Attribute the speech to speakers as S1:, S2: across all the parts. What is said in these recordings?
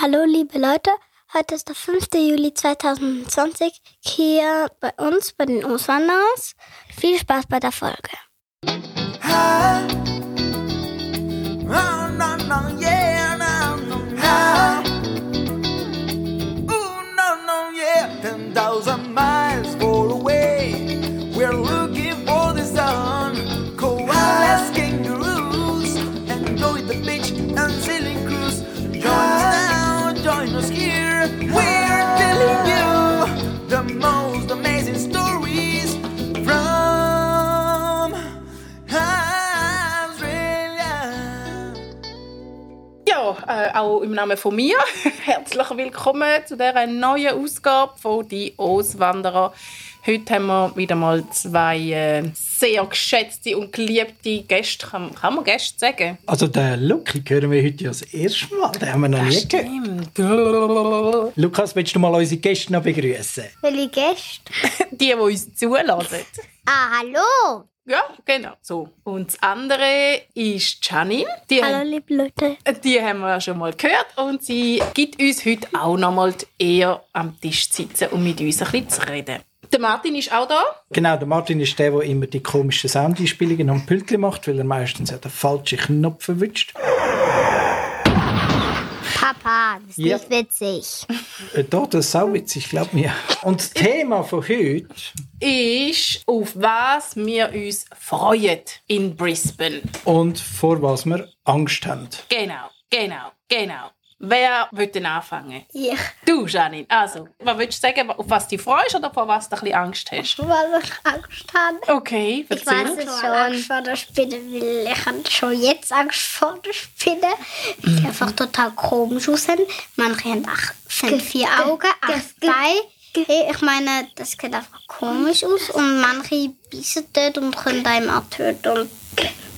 S1: Hallo liebe Leute, heute ist der 5. Juli 2020 hier bei uns bei den Auswanderers. Viel Spaß bei der Folge.
S2: Ah, oh,
S3: äh, auch im Namen von mir herzlich willkommen zu dieser neuen Ausgabe von «Die Auswanderer». Heute haben wir wieder mal zwei äh, sehr geschätzte und geliebte Gäste. Kann, kann man Gäste sagen?
S4: Also den Lucky hören wir heute ja das erste Mal. Den haben wir noch nie gehört.
S3: Stimmt.
S4: Lukas, willst du mal unsere Gäste noch begrüßen?
S1: Welche Gäste?
S3: Die, die uns zulassen.
S1: Ah, hallo.
S3: Ja, genau. So. Und das andere ist Janine. Die,
S1: Hallo liebe Leute.
S3: die haben wir ja schon mal gehört. Und sie gibt uns heute auch noch mal Ehre, am Tisch zu sitzen und mit uns ein bisschen zu reden. Der Martin ist auch da.
S4: Genau, der Martin ist der, der immer die komischen Soundeinspielungen am Pültli macht, weil er meistens ja den falschen Knopf erwischt.
S1: Papa, das ist
S4: Ja.
S1: nicht witzig.
S4: Äh, da, das ist auch witzig, glaub mir. Und das Thema von heute,
S3: ist, auf was wir uns freuen in Brisbane.
S4: und vor was wir Angst haben.
S3: Genau, genau, genau. Wer will denn anfangen?
S1: Ich.
S3: Du, Janine. Also, was willst du sagen, auf was du dich freust oder vor was du ein bisschen Angst hast?
S1: Weil ich Angst habe.
S3: Okay,
S1: Ich weiß
S3: erzähl.
S1: es schon. Angst vor der Spinne, weil ich habe schon jetzt Angst vor der Spinne. Die einfach total komisch aussehen. Manche haben acht, sind vier Augen, acht Beine. Hey, Ich meine, das sieht einfach komisch aus. Und manche beißen dort und können einem auch töten. Und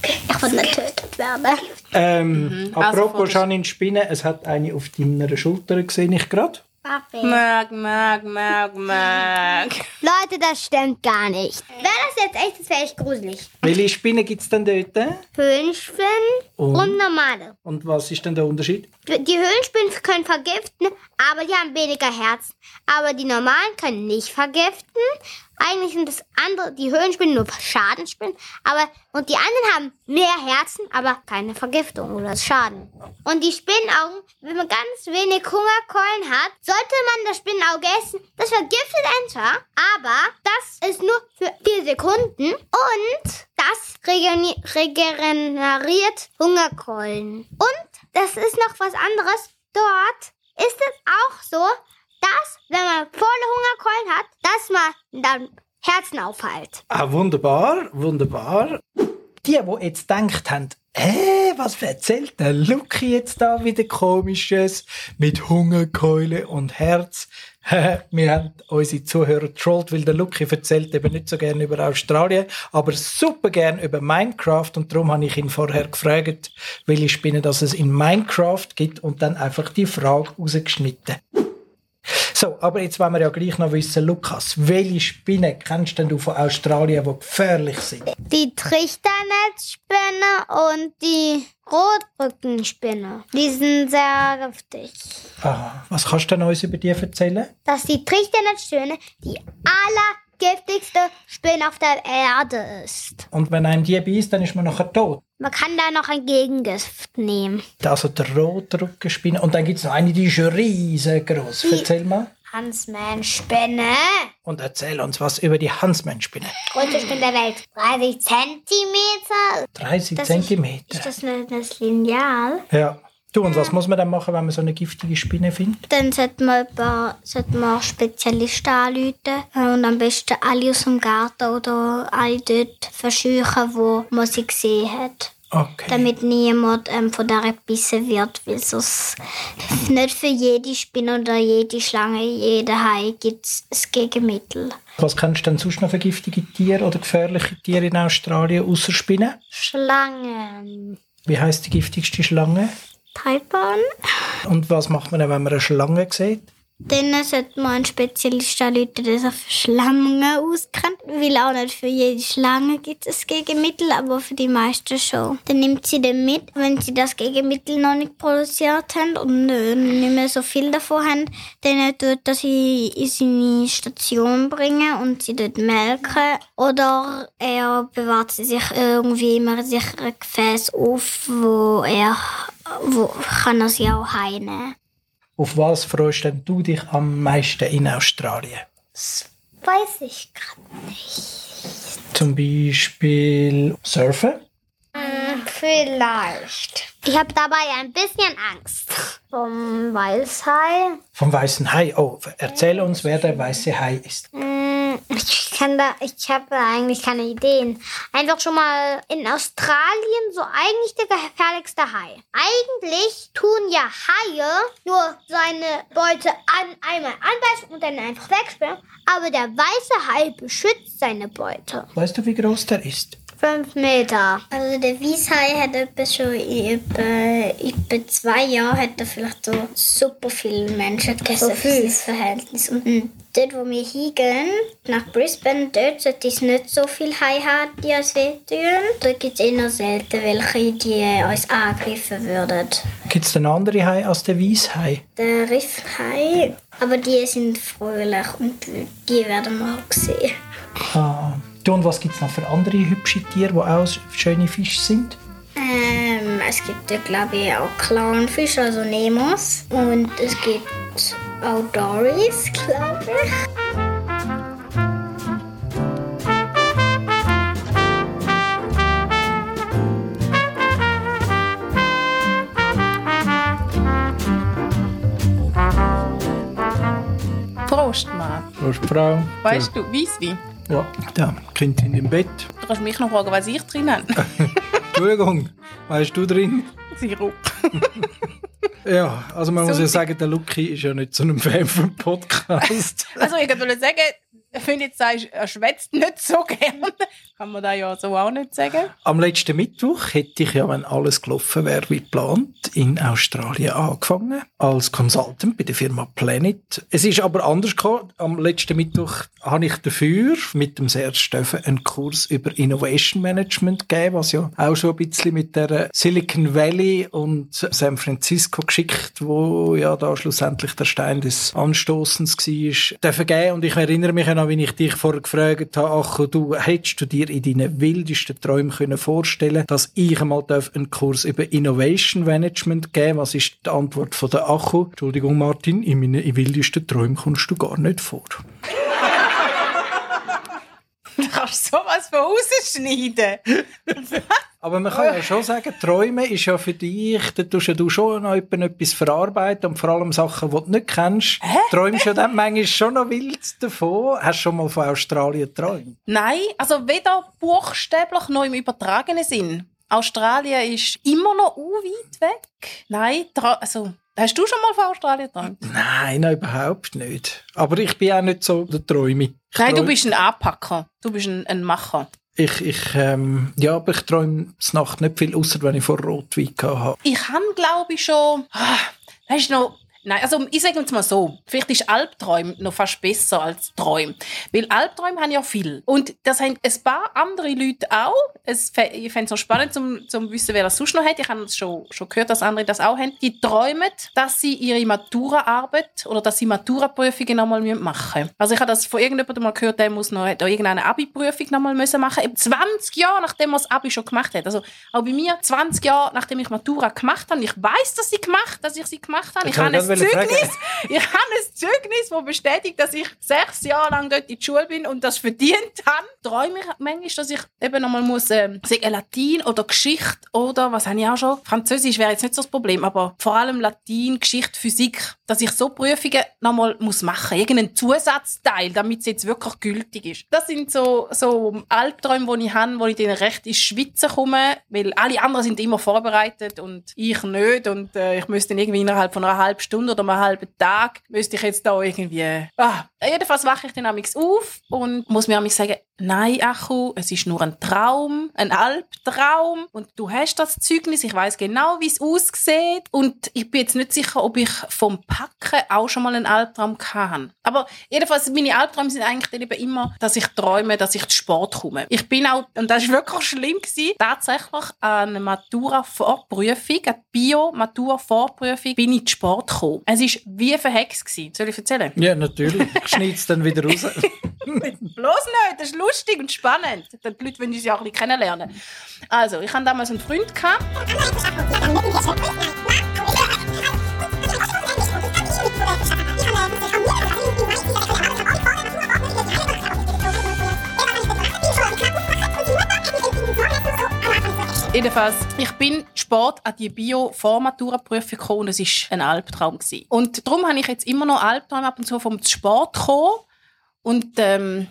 S1: ich will nicht getötet werden.
S4: Ähm,
S3: Also
S4: apropos
S3: von der-
S4: Janine Spinne, es hat eine auf deiner Schulter gesehen, ich gerade.
S1: Papi.
S3: Mag, mag, mag, mag.
S1: Leute, das stimmt gar nicht. Wäre das jetzt echt, das wäre echt gruselig.
S4: Welche Spinne gibt es denn dort?
S1: Höhlenspinnen
S4: Und?
S1: und normale.
S4: Und was ist denn der Unterschied?
S1: Die Höhlenspinnen können vergiften, aber die haben weniger Herzen. Aber die normalen können nicht vergiften. Eigentlich sind das andere, die Höhlenspinnen nur Schadenspinnen, aber und die anderen haben mehr Herzen, aber keine Vergiftung oder Schaden. Und die Spinnenaugen, wenn man ganz wenig Hungerkeulen hat, sollte man das Spinnenauge essen. Das vergiftet einen aber das ist nur für vier Sekunden und das regeneriert Hungerkeulen. Und das ist noch was anderes. Dort ist es auch so, dass, wenn man volle Hungerkeulen hat, dass man dann Herzen aufhält.
S4: Ah, wunderbar, wunderbar. Die, die jetzt gedacht haben, hä, was erzählt der Lucky jetzt da wieder komisches mit Hungerkeule und Herz? Wir haben unsere Zuhörer getrollt, weil der Lucky erzählt eben nicht so gerne über Australien, aber super gern über Minecraft und darum habe ich ihn vorher gefragt, welche Spinnen das es in Minecraft gibt und dann einfach die Frage rausgeschnitten. So, aber jetzt wollen wir ja gleich noch wissen, Lukas, welche Spinnen kennst denn du von Australien, die gefährlich sind?
S1: Die Trichternetzspinne und die Rotrückenspinne. Die sind sehr giftig.
S4: Aha, was kannst du denn uns über die erzählen?
S1: Dass die Trichternetzspinne die allergiftigste Spinne auf der Erde ist.
S4: Und wenn einem die beißt, dann ist man nachher tot.
S1: Man kann da noch ein Gegengift nehmen.
S4: Also der Rotrückenspinne. Und dann gibt es noch eine, die ist riesengroß. Erzähl mal.
S1: Huntsman-Spinne.
S4: Und erzähl uns was über die Hansmannspinne.
S1: Größte Spinne der Welt. 30 Zentimeter.
S4: 30
S1: Das
S4: Zentimeter.
S1: Ist das nicht das Lineal?
S4: Ja. Du, und was muss man dann machen, wenn man so eine giftige Spinne findet?
S1: Dann sollte man, über, sollte man Spezialisten anrufen und am besten alle aus dem Garten oder alle dort verscheuchen, wo man sie gesehen hat.
S4: Okay.
S1: Damit niemand ähm, von der gebissen wird, weil sonst nicht für jede Spinne oder jede Schlange, jede Hai gibt es ein Gegenmittel.
S4: Was kennst du denn sonst noch für giftige Tiere oder gefährliche Tiere in Australien außer Spinnen?
S1: Schlangen.
S4: Wie heißt die giftigste Schlange?
S1: Taipan?
S4: Und was macht man denn, wenn man eine Schlange sieht?
S5: Dann sollte man einen Spezialist anrufen, der sich für Schlangen auskennt. Weil auch nicht für jede Schlange gibt es Gegenmittel, aber für die meisten schon. Dann nimmt sie den mit, wenn sie das Gegenmittel noch nicht produziert haben und nicht mehr so viel davon haben, dann tut er sie in seine Station bringen und sie dort melken. Oder er bewahrt sie sich irgendwie immer in sicheren Gefäß auf, wo er kann er sie auch heimnehmen.
S4: Auf was freust denn du dich am meisten in Australien?
S5: Weiß ich gerade.
S4: Zum Beispiel Surfen?
S1: Vielleicht. Ich habe dabei ein bisschen Angst. Vom Weißhai.
S4: Vom weißen Hai. Oh, erzähl uns, wer der weiße Hai ist.
S1: Mm, Ich kann da, ich habe da eigentlich keine Ideen. Einfach schon mal in Australien so eigentlich der gefährlichste Hai. Eigentlich tun ja Haie nur seine Beute an, einmal anbeißen und dann einfach wegsperren. Aber der weiße Hai beschützt seine Beute.
S4: Weißt du, wie groß der ist?
S1: Fünf Meter.
S5: Also der Wieshai hat etwa schon etwa, etwa zwei Jahren hat er vielleicht so super viele Menschen gegessen
S1: So
S5: für
S1: viel?
S5: sein Verhältnis. Und dort, wo wir hingehen, nach Brisbane, dort sollte es nicht so viele Haie haben, die uns wehtun. Dort gibt es eher selten welche, die uns angreifen würden.
S4: Gibt es denn andere Hai als der Weißhai?
S5: Der Riffhai, aber die sind fröhlich und die werden wir auch sehen.
S4: Ah. Du, und was gibt es noch für andere hübsche Tiere, die auch schöne Fische sind?
S5: Ähm, es gibt glaube ich, auch Clownfische, also Nemos. Und es gibt auch Dories, glaube ich.
S3: Prost, Mann.
S4: Prost, Frau.
S3: Weißt du, Weisswein?
S4: Ja, da, Kind in dem Bett.
S3: Du kannst mich noch fragen, was ich drin habe.
S4: Entschuldigung, weißt du drin?
S3: Sirup.
S4: Ja, also man muss ja sagen, der Lucky ist ja nicht so ein Fan vom Podcast.
S3: Also ich wollte sagen, du jetzt sagst, er schwätzt nicht so gern, kann man das ja so auch nicht sagen.
S4: Am letzten Mittwoch hätte ich ja, wenn alles gelaufen wäre wie geplant, in Australien angefangen als Consultant bei der Firma Planet. Es ist aber anders gekommen. Am letzten Mittwoch habe ich dafür mit dem Serge Steffen einen Kurs über Innovation Management gegeben, was ja auch schon ein bisschen mit der Silicon Valley und San Francisco geschickt, wo ja da schlussendlich der Stein des Anstoßens war, dürfen geben. Und ich erinnere mich noch, wie ich dich vorher gefragt habe, ach, du, hättest du dir in deinen wildesten Träumen können vorstellen dass ich einmal einen Kurs über Innovation Management geben Was ist die Antwort von der Achu? Entschuldigung, Martin, in meinen wildesten Träumen kommst du gar nicht vor.
S3: Du kannst sowas von rausschneiden.
S4: Aber man kann ja schon sagen, Träume ist ja für dich, da tust du schon noch etwa etwas verarbeiten und vor allem Sachen, die du nicht kennst. Träumst ja dann manchmal schon noch wild davon. Hast du schon mal von Australien geträumt?
S3: Nein, also weder buchstäblich noch im übertragenen Sinn. Australien ist immer noch weit weg. Nein, also hast du schon mal von Australien geträumt?
S4: Nein, nein, überhaupt nicht. Aber ich bin auch nicht so der Träume. Ich
S3: Nein, du
S4: träum-
S3: bist ein Anpacker. Du bist ein, ein Macher.
S4: Ich, ich, ähm, ja, aber ich träume s Nacht nicht viel, außer wenn ich vor Rotwein habe.
S3: Ich habe, glaube ich, schon. Ah, weißt du noch. Nein, also ich sage jetzt mal so, vielleicht ist Albträume noch fast besser als Träume. Weil Albträume haben ja viel. Und das haben ein paar andere Leute auch. Es, ich fände es noch spannend, um zu wissen, wer das sonst noch hat. Ich habe es schon, schon gehört, dass andere das auch haben. Die träumen, dass sie ihre Maturaarbeit oder dass sie Maturaprüfungen nochmal machen müssen. Also ich habe das von irgendjemandem mal gehört, der muss noch hat irgendeine Abi-Prüfung nochmal müssen machen. Eben 20 Jahre, nachdem er das Abi schon gemacht hat. Also auch bei mir 20 Jahre, nachdem ich Matura gemacht habe. Ich weiß, dass ich gemacht, dass ich sie gemacht habe.
S4: Jetzt
S3: Ich habe Zeugnis, ich habe ein Zeugnis, das bestätigt, dass ich sechs Jahre lang dort in die Schule bin und das verdient habe. Träume ich manchmal, dass ich eben nochmal muss, ähm, sagen, Latein oder Geschichte oder, was habe ich auch schon? Französisch wäre jetzt nicht so das Problem, aber vor allem Latein, Geschichte, Physik, dass ich so Prüfungen nochmal muss machen, irgendeinen Zusatzteil, damit es jetzt wirklich gültig ist. Das sind so, so Albträume, die ich habe, wo ich dann recht ins Schwitzen komme, weil alle anderen sind immer vorbereitet und ich nicht und äh, ich müsste dann irgendwie innerhalb von einer halben Stunde oder einem halben Tag müsste ich jetzt da irgendwie ah, jedenfalls wache ich dann auf und muss mir sagen, nein, Achu, es ist nur ein Traum, ein Albtraum und du hast das Zeugnis, ich weiß genau, wie es aussieht und ich bin jetzt nicht sicher, ob ich vom Packen auch schon mal einen Albtraum hatte. Aber jedenfalls, meine Albträume sind eigentlich dann eben immer, dass ich träume, dass ich zu Sport komme. Ich bin auch, und das war wirklich schlimm, gewesen, tatsächlich an einer Matura-Vorprüfung, eine Bio-Matura-Vorprüfung, bin ich zu Sport gekommen. Es war wie verhext. Soll ich erzählen?
S4: Ja, natürlich. Schneide es dann wieder raus.
S3: Bloß nicht, das ist lustig und spannend. Die Leute wollen uns ja auch ein bisschen kennenlernen. Also, ich hatte damals einen Freund. Gehabt. Jedenfalls, ich bin Sport an die Bio-Vormatura-Prüfung gekommen und es war ein Albtraum. Gewesen. Und darum habe ich jetzt immer noch Albträume ab und zu vom Sport kommen. Und ähm,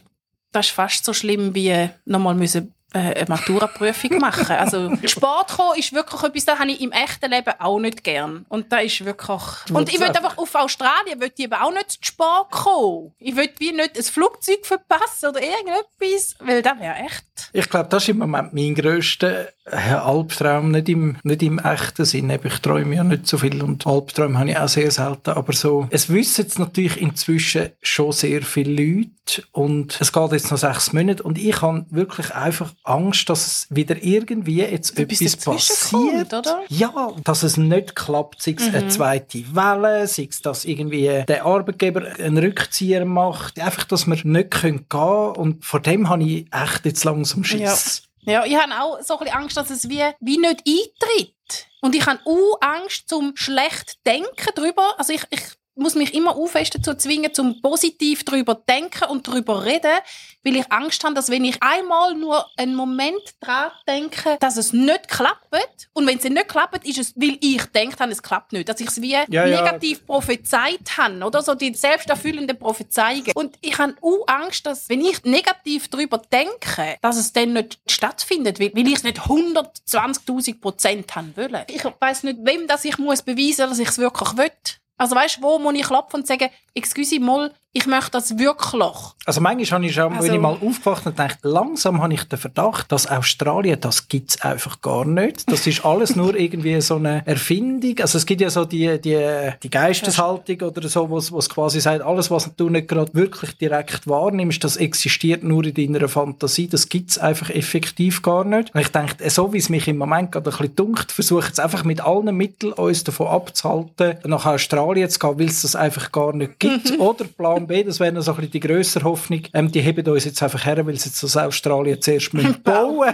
S3: das ist fast so schlimm wie nochmal müssen äh, eine Maturaprüfung machen. Also Sport kommen ist wirklich etwas, das habe ich im echten Leben auch nicht gern. Und da ist wirklich... Und ich will einfach auf Australien will ich eben auch nicht Sport kommen. Ich will wie nicht ein Flugzeug verpassen oder irgendetwas, weil das wäre echt...
S4: Ich glaube, das ist im Moment mein grösster äh, Albtraum, nicht im, nicht im echten Sinn. Ich träume ja nicht so viel und Albträume habe ich auch sehr selten, aber so. Es wissen jetzt natürlich inzwischen schon sehr viele Leute und es geht jetzt noch sechs Monate und ich habe wirklich einfach Angst, dass es wieder irgendwie jetzt
S3: Etwas
S4: etwas passiert.
S3: kommt, oder?
S4: Ja, dass es nicht klappt, sei es eine zweite Welle, sei es, dass irgendwie der Arbeitgeber einen Rückzieher macht, einfach, dass wir nicht gehen können und vor dem habe ich echt jetzt langsam Schiss.
S3: Ja, ich habe auch so ein bisschen Angst, dass es wie, wie nicht eintritt. Und ich habe auch Angst zum schlecht denken drüber. Also ich, ich muss mich immer auch fest dazu zwingen, zum positiv drüber denken und drüber reden, weil ich Angst habe, dass wenn ich einmal nur einen Moment dran denke, dass es nicht klappt und wenn es nicht klappt, ist es, weil ich denkt habe, es klappt nicht, dass ich es wie
S4: Ja, ja.
S3: negativ prophezeit habe, oder so die selbsterfüllenden Prophezeiungen. Und ich habe auch Angst, dass wenn ich negativ drüber denke, dass es dann nicht stattfindet, weil, weil ich es nicht 120.000 Prozent haben will. Ich weiß nicht, wem das ich muss beweisen, dass ich es wirklich will. Also weißt wo muss ich klopfen und sagen, excuse mal, ich möchte das wirklich.
S4: Also manchmal habe ich schon,
S3: Also-
S4: wenn ich mal aufgewacht und gedacht, langsam habe ich den Verdacht, dass Australien, das gibt's einfach gar nicht. Das ist alles nur irgendwie so eine Erfindung. Also es gibt ja so die, die, die Geisteshaltung oder so, was, was quasi sagt, alles, was du nicht gerade wirklich direkt wahrnimmst, das existiert nur in deiner Fantasie. Das gibt's einfach effektiv gar nicht. Und ich denke, so wie es mich im Moment gerade ein bisschen dunkelt, versuche jetzt einfach mit allen Mitteln uns davon abzuhalten, nach Australien zu gehen, weil es das einfach gar nicht gibt. Oder Plan B, das wäre noch so ein bisschen die grössere Hoffnung, ähm, die heben uns jetzt einfach her, weil sie jetzt aus Australien zuerst müssen bauen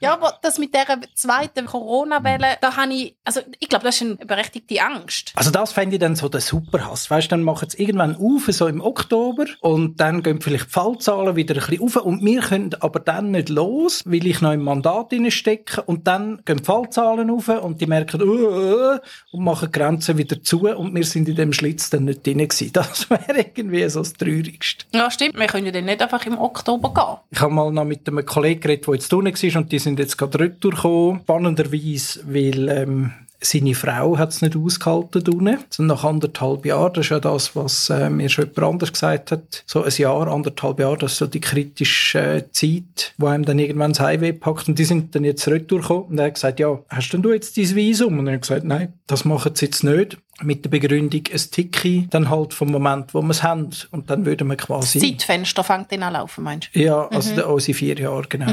S3: Ja, aber das mit dieser zweiten Corona-Welle, da habe ich, also ich glaube, das ist eine berechtigte Angst.
S4: Also das fände ich dann so der Superhass. Weißt, dann machen sie irgendwann auf, so im Oktober, und dann gehen vielleicht die Fallzahlen wieder ein bisschen auf, und wir können aber dann nicht los, weil ich noch im Mandat stecke, und dann gehen die Fallzahlen auf, und die merken, uh, uh, und machen die Grenzen wieder zu, und wir sind in dem Schlitz dann nicht drin gewesen. Das wäre irgendwie so das Traurigste.
S3: Ja, stimmt, wir können ja dann nicht einfach im Oktober gehen.
S4: Ich habe mal noch mit einem Kollegen geredet, der jetzt war und die sind jetzt gerade retour gekommen. Spannenderweise, weil ähm, seine Frau hat es nicht ausgehalten unten. Nach anderthalb Jahren, das ist ja das, was äh, mir schon jemand anders gesagt hat. So ein Jahr, anderthalb Jahre, das ist so die kritische äh, Zeit, wo einem dann irgendwann das Highway packt. Und die sind dann jetzt retour gekommen und er hat gesagt, ja, hast denn du jetzt dein Visum? Und er hat gesagt, nein, das machen sie jetzt nicht. Mit der Begründung, ein Tiki, dann halt vom Moment, wo wir es haben. Und dann würden wir quasi...
S3: Zeitfenster fängt dann an laufen, meinst du?
S4: Ja, also der, unsere vier Jahre, genau.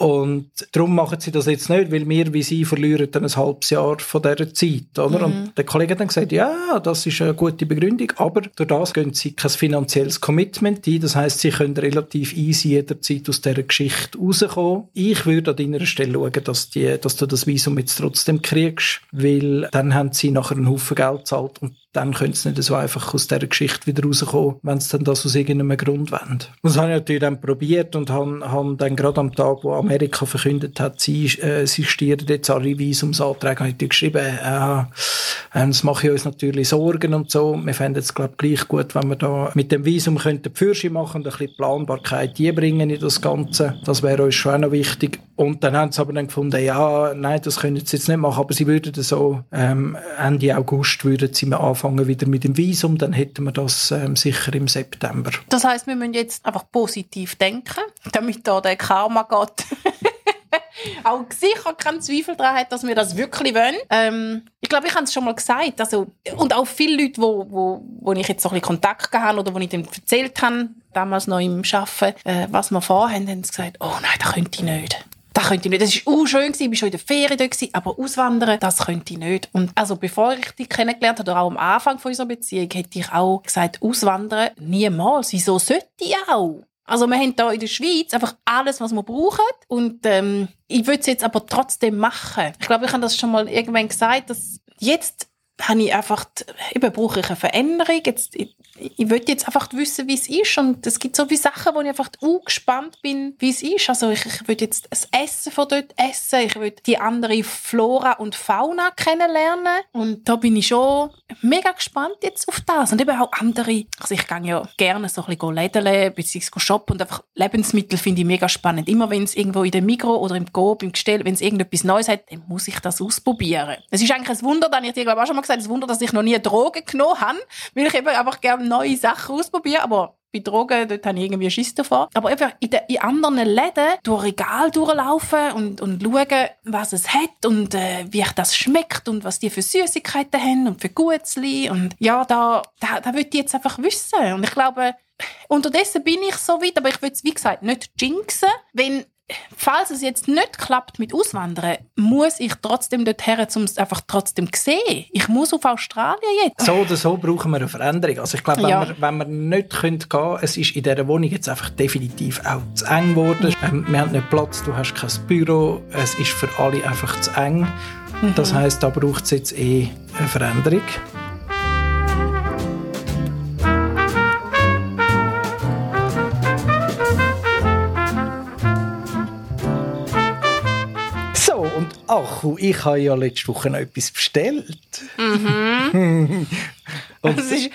S4: Und darum machen sie das jetzt nicht, weil wir wie sie verlieren dann ein halbes Jahr von dieser Zeit, oder? Und der Kollege hat dann gesagt, ja, das ist eine gute Begründung, aber durch das gehen sie kein finanzielles Commitment ein. Das heißt, sie können relativ easy jederzeit aus dieser Geschichte rauskommen. Ich würde an deiner Stelle schauen, dass, die, dass du das Visum jetzt trotzdem kriegst, weil dann haben sie nachher einen Haufen Geld gezahlt und dann können sie nicht so einfach aus dieser Geschichte wieder rauskommen, wenn sie dann das aus irgendeinem Grund wollen. Das habe ich natürlich dann probiert und habe, habe dann gerade am Tag, wo Amerika verkündet hat, sie, äh, sie stieren jetzt alle Visumsanträge, habe ich geschrieben, äh, äh, das mache ich uns natürlich Sorgen und so. Wir fänden es, glaube ich, gleich gut, wenn wir da mit dem Visum könnten Pfürche machen und ein bisschen Planbarkeit einbringen in das Ganze. Das wäre uns schon auch noch wichtig. Und dann haben sie aber dann gefunden, ja, nein, das können sie jetzt nicht machen, aber sie würden so ähm, Ende August würden sie mir anfangen anfangen wieder mit dem Visum, dann hätten wir das ähm, sicher im September.
S3: Das heißt, wir müssen jetzt einfach positiv denken, damit da der Karma Gott auch sicher keinen Zweifel daran hat, dass wir das wirklich wollen. Ähm, ich glaube, ich habe es schon mal gesagt. Also, und auch viele Leute, wo, wo, wo ich jetzt so ein Kontakt gehabt habe oder wo ich denen erzählt habe, damals noch im Arbeiten, äh, was wir vorhaben, haben sie gesagt, oh nein, das könnte ich nicht. Das könnte ich nicht. Das war schön, ich war schon in der Ferien dort, aber auswandern, das könnte ich nicht. Und also bevor ich dich kennengelernt habe, oder auch am Anfang unserer Beziehung, hätte ich auch gesagt, auswandern, niemals. Wieso sollte ich auch? Also wir haben hier in der Schweiz einfach alles, was wir brauchen und ähm, ich würde es jetzt aber trotzdem machen. Ich glaube, ich habe das schon mal irgendwann gesagt, dass jetzt habe ich einfach, eben brauche ich eine Veränderung. Jetzt, ich, ich will jetzt einfach wissen, wie es ist. Und es gibt so viele Sachen, wo ich einfach auch gespannt bin, wie es ist. Also ich, ich will jetzt das Essen von dort essen. Ich will die andere Flora und Fauna kennenlernen. Und da bin ich schon mega gespannt jetzt auf das. Und eben auch andere. Also ich gehe ja gerne so ein bisschen lädeln, beziehungsweise shoppen. Und einfach Lebensmittel finde ich mega spannend. Immer wenn es irgendwo in der Migro oder im Coop, im Gestell, wenn es irgendetwas Neues hat, dann muss ich das ausprobieren. Es ist eigentlich ein Wunder, dann ich dir glaube auch schon mal gesagt, es Wunder, dass ich noch nie Drogen genommen habe, weil ich eben einfach gerne neue Sachen ausprobiere, aber bei Drogen, dort habe ich irgendwie Schiss davor. Aber eben in, den, in anderen Läden durch Regal durchlaufen und, und schauen, was es hat und äh, wie das schmeckt und was die für Süßigkeiten haben und für Gutzli. Und ja, da, da, da will ich jetzt einfach wissen. Und ich glaube, unterdessen bin ich so weit, aber ich will es, wie gesagt, nicht jinxen. Wenn falls es jetzt nicht klappt mit Auswandern, muss ich trotzdem dorthin, um es einfach trotzdem zu sehen. Ich muss auf Australien jetzt.
S4: So oder so brauchen wir eine Veränderung. Also ich glaube, wenn,
S3: Ja.
S4: wir, wenn wir nicht können gehen können, es ist in dieser Wohnung jetzt einfach definitiv auch zu eng geworden. Ähm, wir haben nicht Platz, du hast kein Büro, es ist für alle einfach zu eng. Das heisst, da braucht es jetzt eh eine Veränderung. Achu, ich habe ja letzte Woche noch etwas bestellt. Und
S3: Es ist,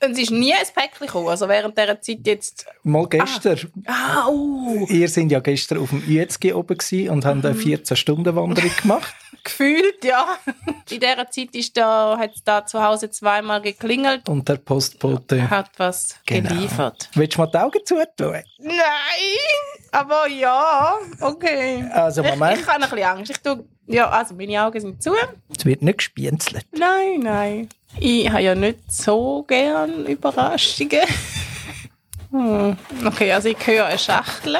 S3: es ist nie ein Päckchen gekommen. Also während dieser Zeit jetzt...
S4: mal gestern,
S3: Ah, uh,
S4: ihr sind ja gestern auf dem USG oben und haben eine 14-Stunden-Wanderung gemacht.
S3: gefühlt, ja. In dieser Zeit ist da, hat es da zu Hause zweimal geklingelt
S4: Und der Postbote.
S3: hat was
S4: Genau.
S3: geliefert.
S4: Willst du mal die Augen zutun?
S3: Nein, aber ja, okay.
S4: Also,
S3: Ich,
S4: Moment.
S3: ich habe ein bisschen Angst. Ich tu, ja, also meine Augen sind zu.
S4: Es wird nicht gespienzelt.
S3: Nein, nein. Ich habe ja nicht so gern Überraschungen. Hm. Okay, also ich höre eine Schachtel.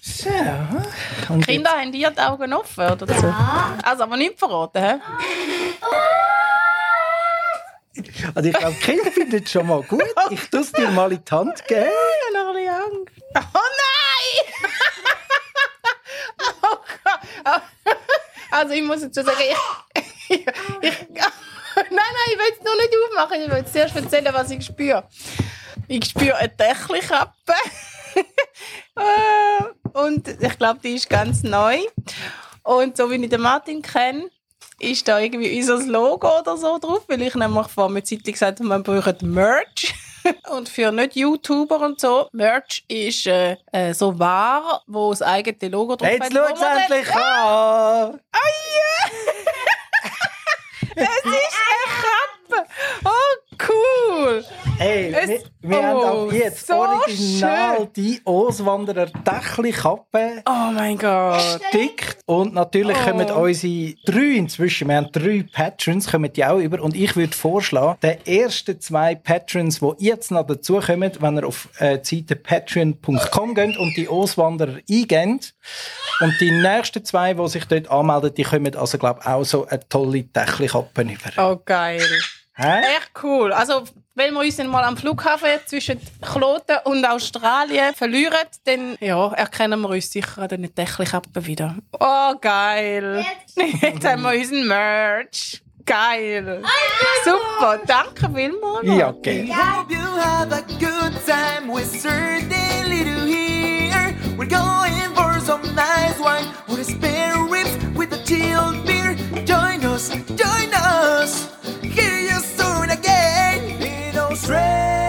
S4: So. Und
S3: Kinder, haben die die Augen offen oder so? Also, aber nicht verraten, hä?
S4: also ich glaube, Kinder finden es schon mal gut. Ich tue es dir mal in die Hand geben.
S3: Ich habe noch ein bisschen Angst. Oh nein! oh Gott. Also ich muss jetzt sagen, ich, ich, ich, nein, nein, ich will es noch nicht aufmachen. Ich will zuerst erzählen, was ich spüre. Ich spüre eine Dächelkappe. Äh, Und ich glaube, die ist ganz neu. Und so wie ich den Martin kenne, ist da irgendwie unser Logo oder so drauf, weil ich nämlich vor einer Zeit gesagt habe, man braucht Merch. Und für nicht-YouTuber und so, Merch ist äh, äh, so Ware, wo das eigene Logo drauf
S4: Jetzt
S3: hat.
S4: schau
S3: wo
S4: es
S3: man dann-
S4: endlich an!
S3: Es ist eine Kappe! Oh, cool!
S4: Hey,
S3: Es-
S4: wir,
S3: oh,
S4: haben auch jetzt
S3: so
S4: original
S3: schön.
S4: die Auswanderer Dächelkappe
S3: Oh mein Gott!
S4: gestickt. Und natürlich
S3: Oh.
S4: kommen unsere drei inzwischen, wir haben drei Patrons, kommen die auch über. Und ich würde vorschlagen, die ersten zwei Patrons, die jetzt noch dazukommen, wenn ihr auf äh, die Seite patreon.com geht und die Auswanderer eingebt. Und die nächsten zwei, die sich dort anmelden, die kommen also, glaube ich, auch so eine tolle Dächelkappe über.
S3: Oh, geil!
S4: Hä?
S3: Echt cool. Also, wenn wir uns dann mal am Flughafen zwischen Kloten und Australien verlieren, dann ja, erkennen wir uns sicher an den Techlikappen wieder. Oh, geil! Jetzt, haben wir unseren Merch. Geil! Super, danke vielmals.
S4: Ja, okay.
S2: Hope you have a good time. We certainly do here. We're going for some nice wine with a spare ribs with a chilled beer. Join us, join us! Straight.